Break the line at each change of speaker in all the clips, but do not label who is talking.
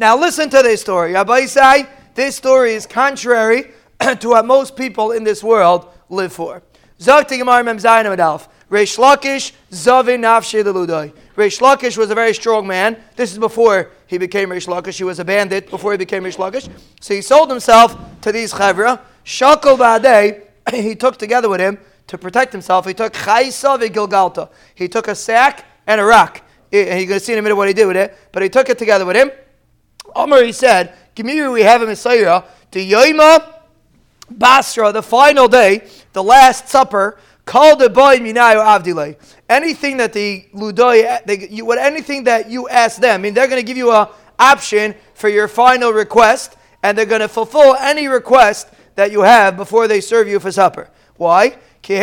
Now listen to this story. Rabbi say this story is contrary to what most people in this world live for. Reish Lakish Zavin. Reish Lakish was a very strong man. This is before he became Reish Lakish. He was a bandit before he became Reish Lakish. So he sold himself to these Chevra. Shakal Ba'adei, he took together with him to protect himself. He took Chaisa Gilgalta. He took a sack and a rock. And you're going to see in a minute what he did with it. But he took it together with him. Omar, he said, Gimiri, we have a Messiah to Yoima Basra, the final day, the Last Supper, called the boy minayu avdile. Anything that the they, you, what anything that you ask them, I mean, they're going to give you a option for your final request, and they're going to fulfill any request that you have before they serve you for supper. Why? In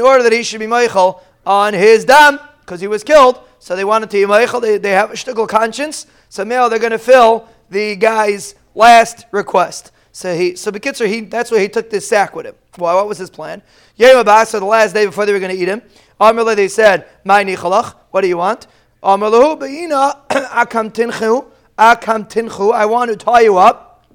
order that he should be meichel on his dam, because he was killed. So they wanted to be meichel. They, they have a shtickle conscience. So now they're going to fill the guy's last request. So he, so Bekitzer, he, that's why he took this sack with him. Why? What was his plan? Yom so the last day before they were going to eat him, Amarle, they said, "My nichalach, what do you want?" Amarlahu, beina akam tinchu, akam tinchu. I want to tie you up,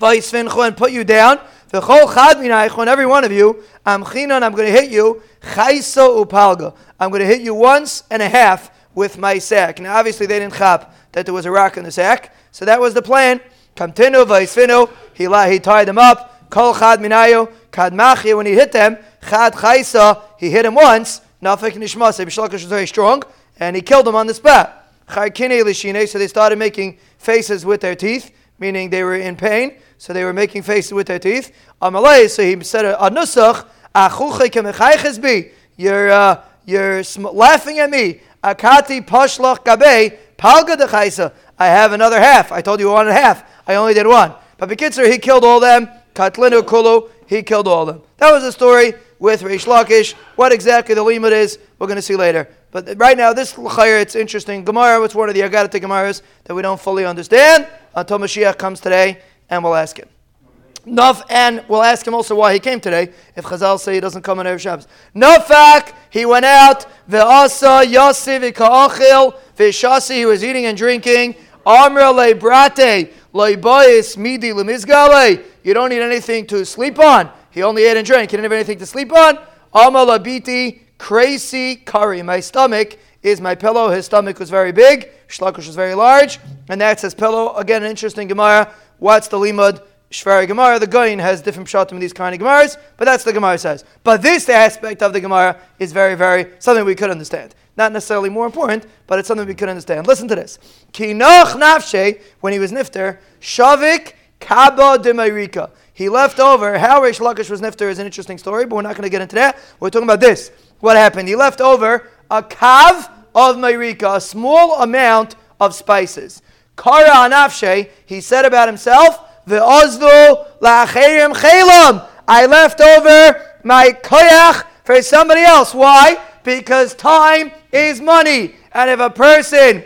vaisfinchu, and put you down. The chol chad minaychon, every one of you, am chinan, I'm going to hit you, chayso upalga. I'm going to hit you once and a half with my sack. Now, obviously, they didn't chop that there was a rock in the sack, so that was the plan. Kamtinu vaisfinu. He he tied them up. Kol chad minayu kad machi. When he hit them, chad chaysa. He hit him once. Nafik nishmase. Bishalakish was very strong, and he killed him on the spot. So they started making faces with their teeth, meaning they were in pain. So they were making faces with their teeth. Amalei. So he said a. You're uh, you're laughing at me. Akati pashlach gabe palga de I have another half. I told you one and a half. I only did one. But Bekitzer, he killed all them. Katlinu Kulu, he killed all them. That was the story with Reish Lakish. What exactly the limit is, we're going to see later. But right now, this L'chayer, it's interesting. Gemara, it's one of the Agadata Gemaras that we don't fully understand until Mashiach comes today, and we'll ask him. Nuf, and we'll ask him also why he came today, if Chazal say he doesn't come on Erev Shabbos. Nufak, he went out, ve'asa yasi v'ka'achil, v'shasi, he was eating and drinking, amr le'brate, le'bayis midi lemizgale, you don't need anything to sleep on. He only ate and drank, he didn't have anything to sleep on. Amr labiti, crazy curry, my stomach is my pillow. His stomach was very big, Shlakish was very large, and that's his pillow. Again, an interesting Gemara. What's the limud? Shvari Gemara, the Goyin has different shatim in these kind of Gemaras, but that's the Gemara says. But this aspect of the Gemara is very, very something we could understand. Not necessarily more important, but it's something we could understand. Listen to this. Kinoch nafshe, when he was nifter, shavik kaba de Mayrika. He left over, how Rish Lakish was nifter is an interesting story, but we're not going to get into that. We're talking about this. What happened? He left over a kav of Marika, a small amount of spices. Kara anafshe, he said about himself, Ve'ozvu la'acherim chelam. I left over my koyach for somebody else. Why? Because time is money. And if a person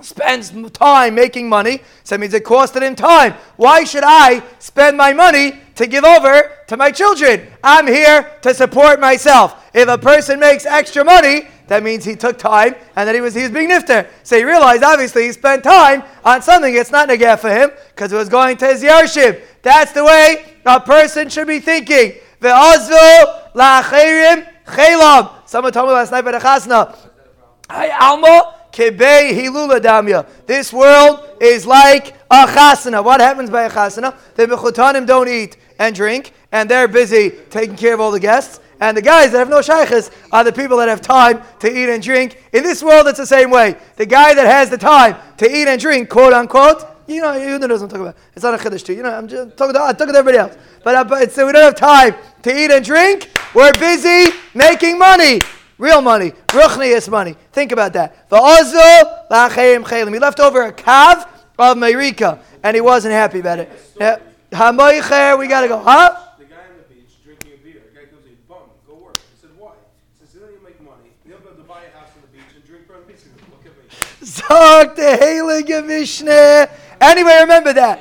spends time making money, so that means it costed him time. Why should I spend my money to give over to my children? I'm here to support myself. If a person makes extra money, that means he took time and that he was he was being nifter. So he realized obviously he spent time on something it's not negah for him because it was going to his yarship. That's the way a person should be thinking. Chelam. Someone told me last night by the chasna. Alma hilula. This world is like a chasana. What happens by a chasana? The mechutanim don't eat and drink, and they're busy taking care of all the guests. And the guys that have no shaykhs are the people that have time to eat and drink. In this world, it's the same way. The guy that has the time to eat and drink, quote unquote, you know, you know what I'm talking about. It's not a chiddush to you. know, I'm just talking to, I'm talking to everybody else. But, uh, but so we don't have time to eat and drink. We're busy making money. Real money. Ruchnius money. Think about that. The Ozu la'cheim chelim. He left over a kav of Meirika, and he wasn't happy about it. Yeah. We got to go. Huh? Zog the Heilige Mishnah. Anyway, remember that.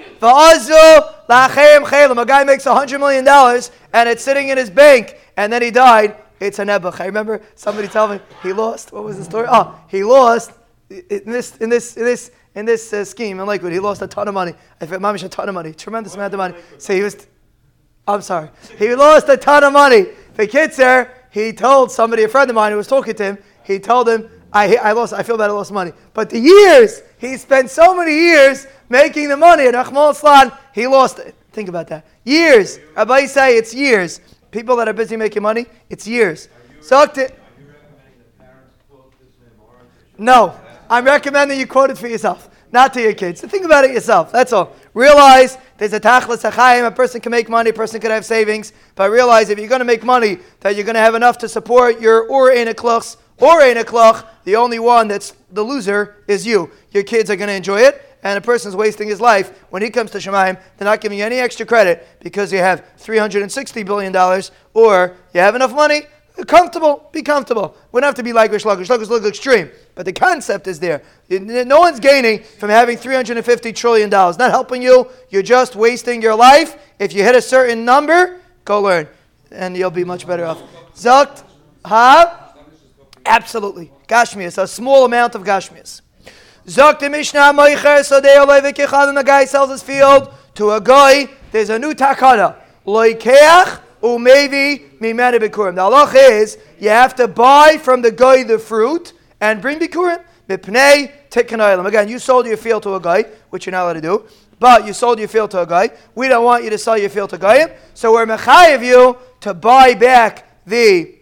A guy makes a hundred million dollars and it's sitting in his bank, and then he died. It's a nebuch. I remember somebody telling me he lost. What was the story? Oh, he lost in this in this in this in this uh, scheme in Lakewood, he lost a ton of money. I think Mamish a ton of money, tremendous amount of money. So he was, I'm sorry, he lost a ton of money. The kid there, he told somebody, a friend of mine who was talking to him, he told him, I, I lost, I feel bad I lost money. But the years, he spent so many years making the money at Achmal Slan, he lost it. Think about that. Years. Rabbi say it's years. People that are busy making money, it's years. So, no, I'm recommending you quote it for yourself, not to your kids. So think about it yourself. That's all. Realize there's a tachlis achayim. A person can make money, a person can have savings. But realize if you're going to make money, that you're going to have enough to support your or in a kluchs or in a kluch. The only one that's the loser is you. Your kids are going to enjoy it and a person's wasting his life, when he comes to Shemaim, they're not giving you any extra credit because you have $360 billion or you have enough money comfortable, be comfortable. We don't have to be like Shlakish. Shlakish look extreme. But the concept is there. No one's gaining from having $350 trillion. Not helping you. You're just wasting your life. If you hit a certain number, go learn. And you'll be much better off. Zakt, ha? Absolutely. Gashmias, a small amount of Gashmias. Zakt the Mishnah Moicher, so they and the guy sells his field to a guy. There's a new takana. Loikeach umevi mimene bikurim. The halach is you have to buy from the guy the fruit and bring bikurim. Mipnei tikkanoilim. Again, you sold your field to a guy, which you're not allowed to do, but you sold your field to a guy. We don't want you to sell your field to guy, so we're mechayiv you to buy back the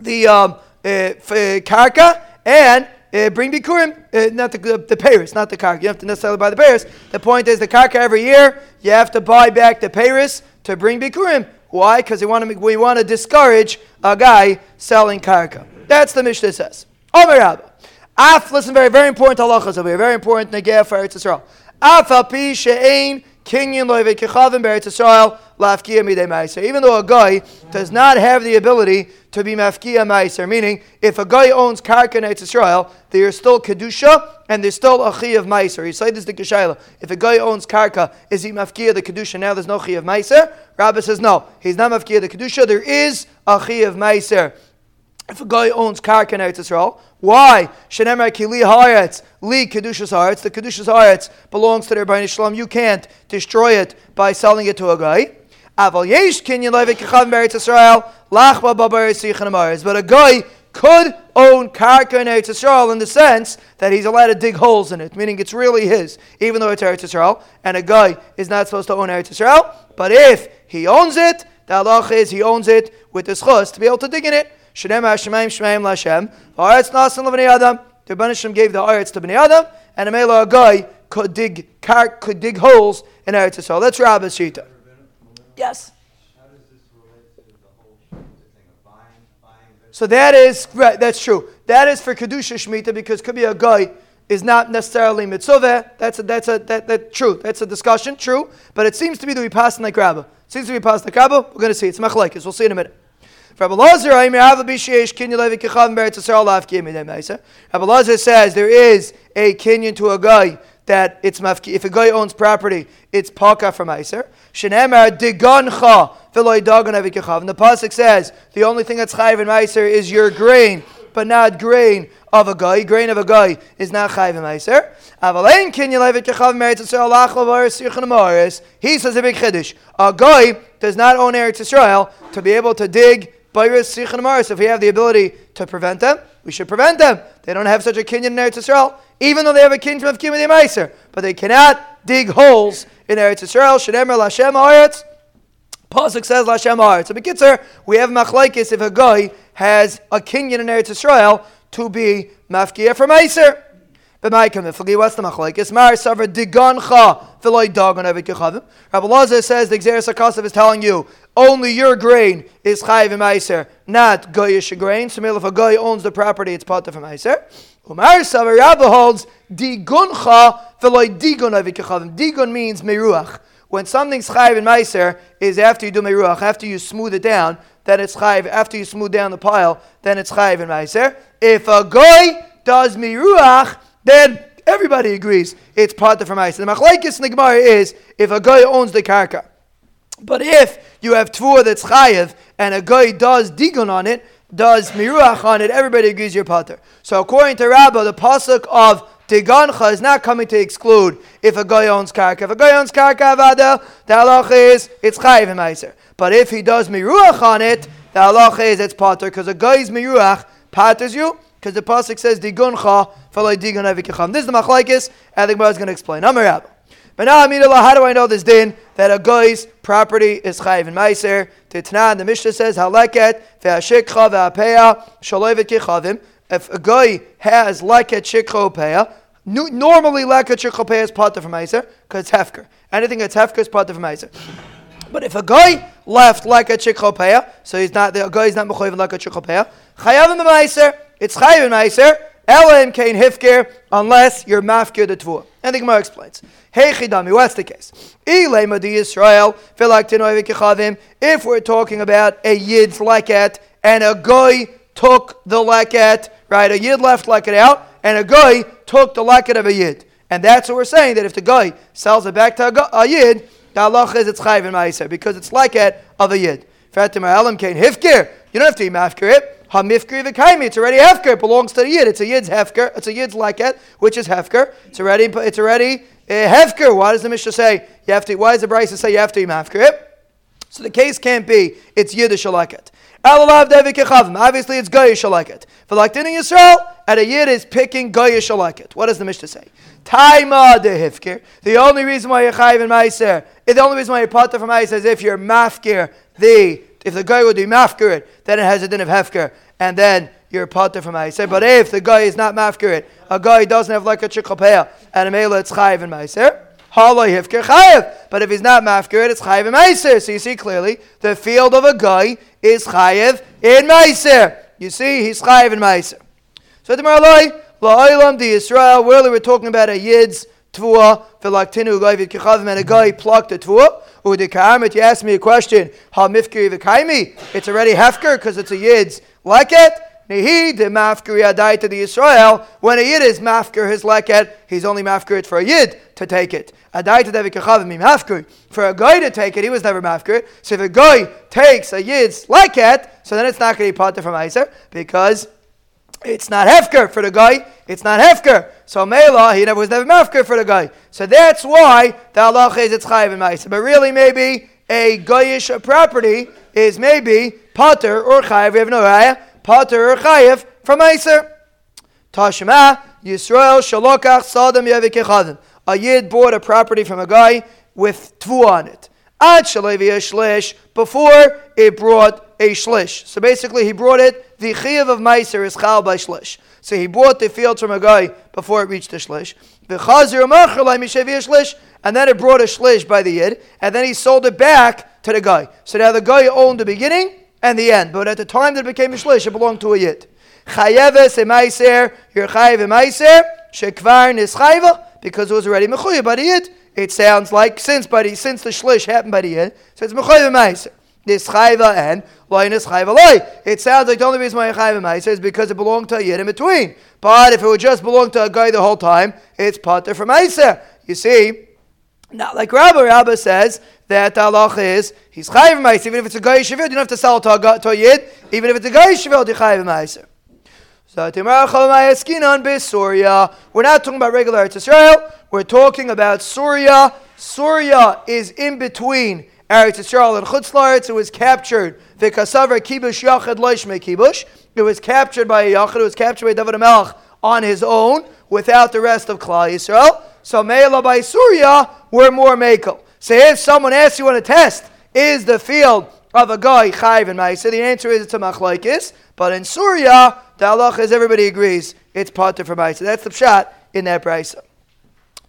the um, karka and uh, bring bikurim, uh, not the, the, the payers, not the karka. You have to necessarily buy the payers. The point is the karka every year, you have to buy back the payers to bring bikurim. Why? Because we want to we want to discourage a guy selling karka. That's the Mishnah says. Omer Rabba. Af, listen, very, very important halachas over here. Very important negeh for Eretz Yisrael. Af al pi she'ein kinyan loive kechavim be'eretz Yisrael lafkia midei. Even though a guy does not have the ability to be mafkia meiser, meaning if a guy owns karka in there is still kedusha and there's still a chi of meiser. You say this to Kishayla. If a guy owns karka, is he mafkia the kedusha? Now there's no chi of meiser. Rabbi says no. He's not mafkia the kedusha. There is a chi of meiser. If a guy owns karka in Eretz Yisrael, why? Shenemar kili haaretz, li kedushas haaretz. The kedushas haaretz belongs to the Rebbeinu Shalom. You can't destroy it by selling it to a guy. Aval yesh kinyan levik kechavim Eretz Yisrael, lachba babar But a guy could own karka in Eretz Yisrael in the sense that he's allowed to dig holes in it, meaning it's really his, even though it's Eretz Yisrael, and a guy is not supposed to own Eretz Yisrael. But if he owns it, the halach is he owns it with his chus to be able to dig in it. Shneim Hashemayim Shmeim Lashem. Haaretz Nasan Levnei Adam. The Rebbeinu gave the Haaretz to Bnei Adam, and a male guy could dig could dig holes in Eretz Yisrael. That's Rabbi's Shita. Yes.
How does this relate to the whole thing of buying, buying,
so that is right. That's true. That is for kedusha shmita because could be a guy is not necessarily mitzvah. That's a, that's a that, that true. That's a discussion. True, but it seems to be that we pass like Rabba. Seems to be passed like Rabba. We're going to see. It's machlekes. We'll see in a minute. Rabbi Lazar, says there is a kinyan to a guy that it's mafki. If a guy owns property, it's paka from Meiser. Shenemar digancha v'loy dagan And the pasuk says the only thing that's chayiv in Meiser is your grain, but not grain of a guy. Grain of a guy is not chayiv in Meiser. Avalein kinyan levit kechav meretz Yisrael lach He says a big chiddush. A guy does not own Eretz Yisrael to be able to dig if we have the ability to prevent them, we should prevent them. They don't have such a kinyan in Eretz Yisrael, even though they have a kinyan of Kimmel Meiser. But they cannot dig holes in Eretz Yisrael. Shenemer Lashem Haaretz. Pasuk says Lashem Haaretz. So Bekitzer, we have machlaikis if a guy has a kinyan in Eretz Yisrael to be mafkia for Meiser. B'maikam ifli, what's the machlaikis? Mar savar digancha v'loy dagon evit kechavim. Rabbi Lazar says the Xeris Akasav is telling you only your grain is chayiv meiser, not goyish grain. So if a goy owns the property, it's part of meiser. Umar savar Rabbi holds diguncha v'loy digon evit kechavim. Digon means meruach. When something's chayiv in meiser is after you do meruach, after you smooth it down, then it's chayiv. After you smooth down the pile, then it's chayiv in meiser. If a goy does meruach, then everybody agrees it's part of Ramais. The machlaikis in the Gemara is if a guy owns the karka. But if you have tvua that's chayiv and a guy does digun on it, does miruach on it, everybody agrees you're. So according to Rabbah, the pasuk of Tigancha is not coming to exclude if a guy owns karka. If a guy owns karka avada, the halach is it's chayiv meiser. But if he does miruach on it, the halach is it's pater because a guy's miruach paters you because the pasuk says diguncha v'loy digun avikacham. This is the machlekes, and the Gemara is going to explain. Amar Rabbah. But now, how do I know this din that a guy's property is chayiv and meiser? Titnan, the Mishnah says haleket ve'ashikcha ve'apeya shalovet kichavim. If a guy has leket shikcha peya, normally leket shikcha peya is part of meiser because it's hefker. Anything that's hefker is part of meiser. But if a guy left like a chikhopeya, so he's not the guy is not mechoyev like a chikhopeya, chayav meiser, it's chayav meiser. Elohim kain hifker unless you're mafkir the tvua. And the Gemara explains. Hey chidami, what's the case? Israel, if we're talking about a yid's leket and a guy took the leket, right? A yid left leket out and a guy took the leket of a yid. And that's what we're saying, that if the guy sells it back to a, a yid, the halach is it's chayv in ma'aser because it's leket of a yid. Fatim ha'elam kain hifker. You don't have to be mafkir it. Hamifkir v'kaimi. It's already hefker. It belongs to the yid. It's a yid's hefker. It's a yid's leket, which is hefker. It's already. It's already uh, hefker. Why does the Mishnah say you have to? Why does the Brisa say you have to be mafkir? So the case can't be it's yiddish leket. Obviously, it's goyish leket. For like in Yisrael, at a yid is picking goyish leket. What does the Mishnah say? Taima de hifkir. The only reason why you're chayiv in meiser, the only reason why you're potter from meiser is if you're mafkir the if the guy would be mafkir then it has a din of hefker, and then you're potter from Meiser. But if the guy is not mafkir a guy doesn't have like a chikopeya, and a mela it's chayiv in Meiser, halay hefker chayiv. But if he's not mafkir it's chayiv in Meiser. So you see clearly, the field of a guy is chayiv in Meiser. You see, he's chayiv in Meiser. So the Maralai, la'olam di Israel, really we're talking about a yid's tvua, v'laktinu gaivid kichavim, and a guy plucked a tvua. Udikamet, you asked me a question. Ha mifkiri v'kaimi. It's already hefker because it's a yid's leket. Nehi de mafkiri adai to the Israel. When a yid is mafkir his leket, he's only mafkir it for a yid to take it. Adai to devi kachavim mafkir. For a guy to take it, he was never mafkir. So if a guy takes a yid's leket, so then it's not going to be potter from Iser because it's not hefker for the guy. It's not hefker. So Mela, he never was never mafker for the guy. So that's why the Allah is it's chayiv in ma'aser. But really, maybe a goyish property is maybe potter or chayiv. We have no raya. Potter or chayiv from ma'aser. Tashma Yisrael shalokach sadam yavikechadim. A yid bought a property from a guy with tvu on it. Ad shalevi shlish before it brought a shlish. So basically, he brought it. The chiyav of meiser is chal by shlish. So he bought the field from a guy before it reached the shlish. And then it brought a shlish by the yid, and then he sold it back to the guy. So now the guy owned the beginning and the end, but at the time that it became a shlish, it belonged to a yid. Chayeves emaiser, you're chayev emaiser, shekvar nischayva, because it was already mechuyev by the yid. It sounds like since by the, since the shlish happened by the yid, so it's mechuyev emaiser. Nischayva and loy nischayva loy. It sounds like the only reason why chayva ma'aser is because it belonged to a yid in between. But if it would just belong to a guy the whole time, it's pater from ma'aser. You see, not like Rabbi. Rabbi says that the halach is he's chayv ma'aser. Even if it's a guy yishivil, you don't have to sell to a, to a yid. Even if it's a guy yishivil, you chayv ma'aser. So We're not talking about regular Eretz Israel. We're talking about Surya. Surya is in between Eretz Yisrael and Chutz Laretz. It was captured. V'kasaver kibush yachad loishme kibush. It was captured by a yachad. It was captured by David Melch on his own without the rest of Klal Yisrael. So Me'ela by Surya were more makel. So if someone asks you on a test, is the field of a guy chayv and ma'isa? The answer is it's a machlaikis. But in Surya, the halach is everybody agrees it's part for ma'isa. That's the shot in that brisa.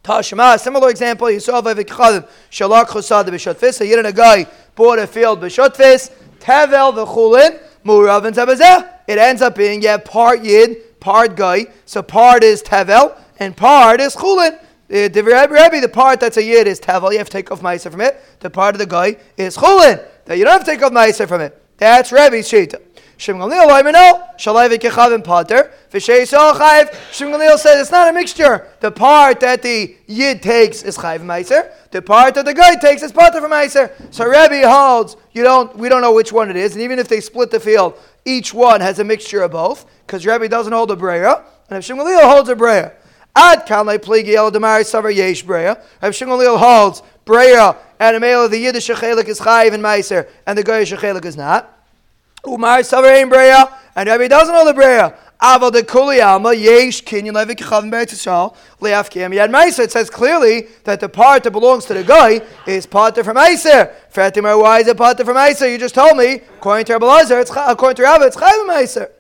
Tashma, similar example, you saw Vavikchadim, Shalak Chusad B'Shotfis, a yid and a guy bought a field B'Shotfis, Tevel V'Chulin, Murav and Tabazeh. It ends up being, yeah, part yid, part guy. So part is Tevel, and part is Chulin. Uh, the, the the part that's a yid is Tevel, you have to take off Ma'aser from it. The part of the guy is Chulin, that you don't have to take off Ma'aser from it. That's Rebbe's Shita. Shem Gamliel Loimeno, Shalai V'Kechavim Pater. Shem Gamliel says it's not a mixture. The part that the Yid takes is Chayiv Meiser. The part that the guy takes is part of Meiser. So Rebbe holds you don't. We don't know which one it is, and even if they split the field, each one has a mixture of both because Rebbe doesn't hold a breya, and if Shimon holds a breya. Ad kanle pligi el demari savar yesh breya. If Shimon holds breya and a male of the Yiddish chelik is chayiv and meiser, and the Goyish chelik is not. Umar savar ein breya, and Rebbe doesn't hold a breya. Aval de kuli alma yesh kinyan levik chavim b'etzishal leafkim yad meiser. It says clearly that the part that belongs to the guy is part from meiser. Fatimar, why is it part from meiser? You just told me. According to Rabbi it's according to Rabbi, it's chayv meiser.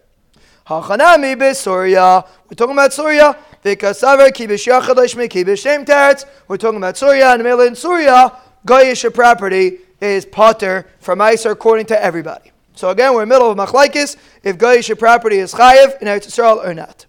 Hachanami b'Surya. We're talking about Surya. V'kasaver kibish yachad lishmi kibish shem teretz. We're talking about Surya and Mela in Surya. Goyish property is potter from meiser according to everybody. So again, we're in the middle of machlaikis if goyish property is chayiv in Eretz Yisrael or not.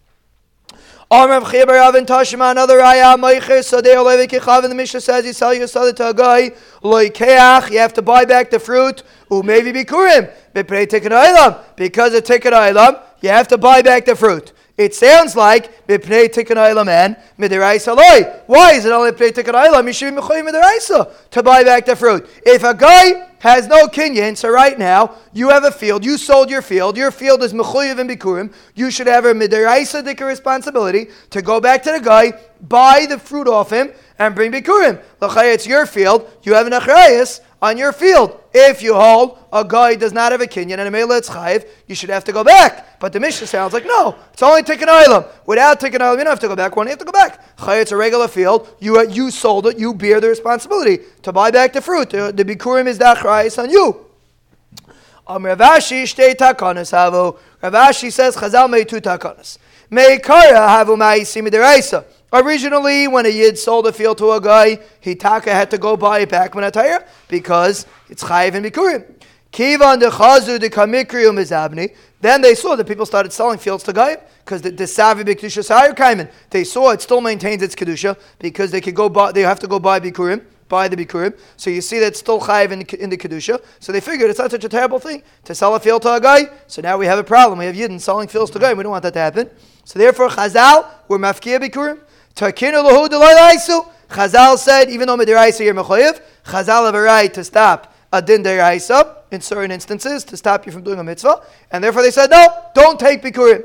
Amrav Chibar Avin Tashima another raya Meicher Sadei Olevi Kichav and the Mishnah says you sell your sada to a guy loikeach you have to buy back the fruit or maybe bikurim b'prei tikkun because of tikkun you have to buy back the fruit. It sounds like mipnei tikkun and midiraisa loy. Why is it only mipnei tikkun olam? You should be midiraisa to buy back the fruit. If a guy has no kinyan, so right now you have a field, you sold your field, your field is mechuyev and bikurim, you should have a midiraisa dika responsibility to go back to the guy, buy the fruit off him, and bring bikurim. L'chay, it's your field, you have an achrayas on your field. If you hold a guy does not have a kinyan and a mele it's chayiv, you should have to go back. But the Mishnah sounds like no, it's only tikkun olam. Without tikkun olam, you don't have to go back. When you have to go back, chayiv it's a regular field. You you sold it, you bear the responsibility to buy back the fruit. The, the bikurim is that chayis on you. Um, Ravashi shtei takanas havu. Ravashi says Chazal made two takanas. Meikara havu ma'isi midiraisa. Originally, when a yid sold a field to a guy, he taka had to go buy it back when a because it's chayiv and bikurim. Kivan de chazu de kamikrium mizabni. Then they saw that people started selling fields to guy because the, the savi b'kedusha sahir kaimen. They saw it still maintains its kedusha because they could go buy. They have to go buy bikurim buy the bikurim. So you see that still chayiv in, in, the kedusha. So they figured it's not such a terrible thing to sell a field to a guy. So now we have a problem. We have yidden selling fields to guy. We don't want that to happen. So therefore, chazal we're mafkia bikurim. Takinu lahu delayaisu. Chazal said, even though mediraisa you're mechoyev, Chazal have a right to stop a din deraisa in certain instances to stop you from doing a mitzvah, and therefore they said, no, don't take bikurim.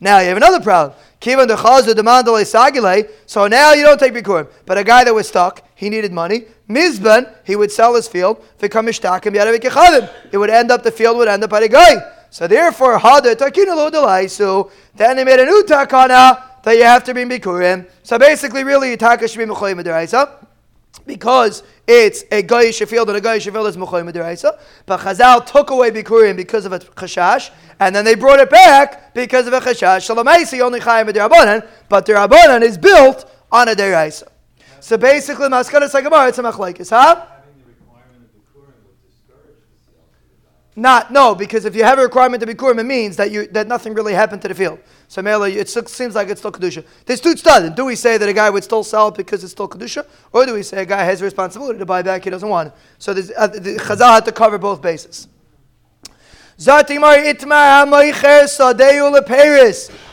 Now you have another problem. Kivan the demand sagile. So now you don't take bikurim. But a guy that was stuck, he needed money. Mizban, he would sell his field. It would end up the field would end up at a guy. So therefore, hada takina lo then they made a new takana that you have to be bikurim. So basically, really, should be Mechoyim Deraisa because it's a Goyish field and a Goyish field is Mechoyim Deraisa. But Chazal took away bikurim because of a chashash, and then they brought it back because of a chashash. Shalamaisi only Chayim Derabanan, but the Rabbanan is built on a Deraisa. So basically, Maskana Sagamar, it's a Machlaikis, huh? Not no, because if you have a requirement to be kurim, it means that you that nothing really happened to the field. So Mela, it seems like it's still kedusha. There's two studies. Do we say that a guy would still sell because it's still kedusha, or do we say a guy has a responsibility to buy back he doesn't want it? So uh, the Chazal had to cover both bases.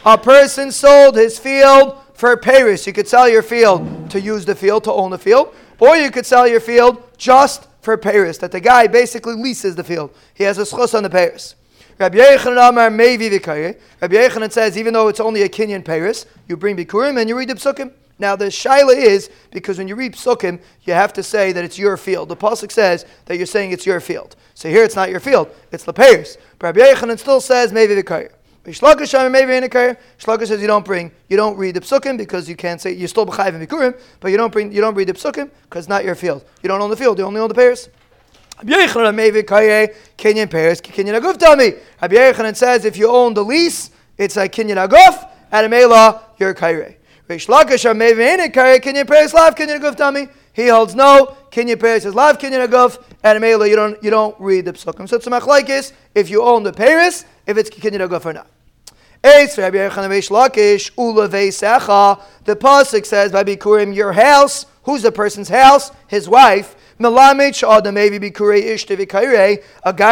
A person sold his field for Paris. You could sell your field to use the field, to own the field, or you could sell your field just for Paris, that the guy basically leases the field. He has a schus on the Paris. Rabbi Yechanan Amar Mevi Vikaye. Rabbi Yechanan says, even though it's only a Kenyan Paris, you bring Bikurim and you read the Psukim. Now the shaila is because when you read psukim, you have to say that it's your field. The pasuk says that you're saying it's your field. So here it's not your field; it's the payers. But Rabbi Yechanan still says maybe the kair. Shlakish maybe in a kair. Shlakish says you don't bring, you don't read the psukim because you can't say you're still b'chayv and bikurim, but you don't bring, you don't read the psukim because it's not your field. You don't own the field; you only own the payers. Rabbi Kenyan payers, Kenyan aguf tami. Rabbi Yechanan says if you own the lease, it's a Kenyan aguf, and a mela you're kaire. Rish Lakish are maybe in a kaire Kenyan payers lav Kenyan aguf tami. He holds no. Kenyan payers says lav Kenyan aguf, and a mela you don't you don't read the psukim. So it's a machlekes if you own the payers, if it's Kenyan aguf or not. The pasuk says by bikurim your house. Who's the person's house? His wife. A guy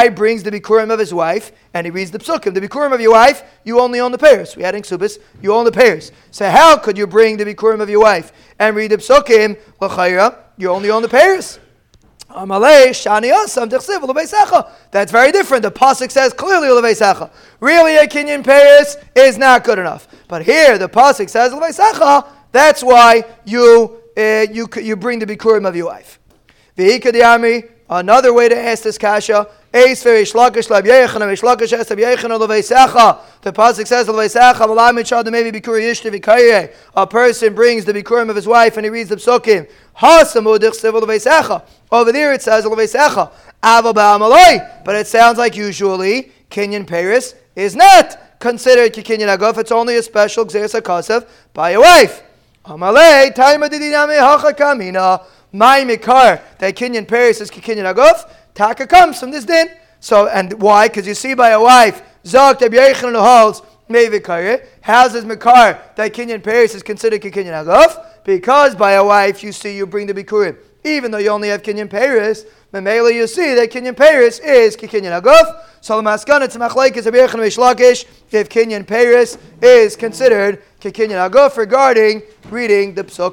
brings the bikurim of his wife and he reads the psukim. The bikurim of your wife, you only own the pairs. We had in Ksubis, you own the pairs. So how could you bring the bikurim of your wife and read the psukim? You only own the pairs. That's very different. The pasuk says clearly Really, a kinyan Paris is not good enough. But here, the pasuk says That's why you uh, you you bring the bikurim of your wife. Another way to ask this kasha the pasuk says, A person brings the bikurim of his wife and he reads the psukim. Over there it says, But it sounds like usually Kenyan Paris is not considered Kenyan Aguf. It's only a special Xeris HaKasav by a wife. My Mikar, that Kenyan Paris is Kenyan Aguf. Taka comes from this din. So, and why? Because you see by a wife, Zok Teb holds, Mevikare. Eh? How's his Makar that Kenyan Paris is considered Kenyan Aguf? Because by a wife, you see, you bring the Bikurim. Even though you only have Kenyan Paris, Memela, you see that Kenyan Paris is Kenyan Aguf. So the Maskana to Machlaik is Abiyachan Lakish if Kenyan Paris is considered Kenyan Aguf regarding reading the Psuk.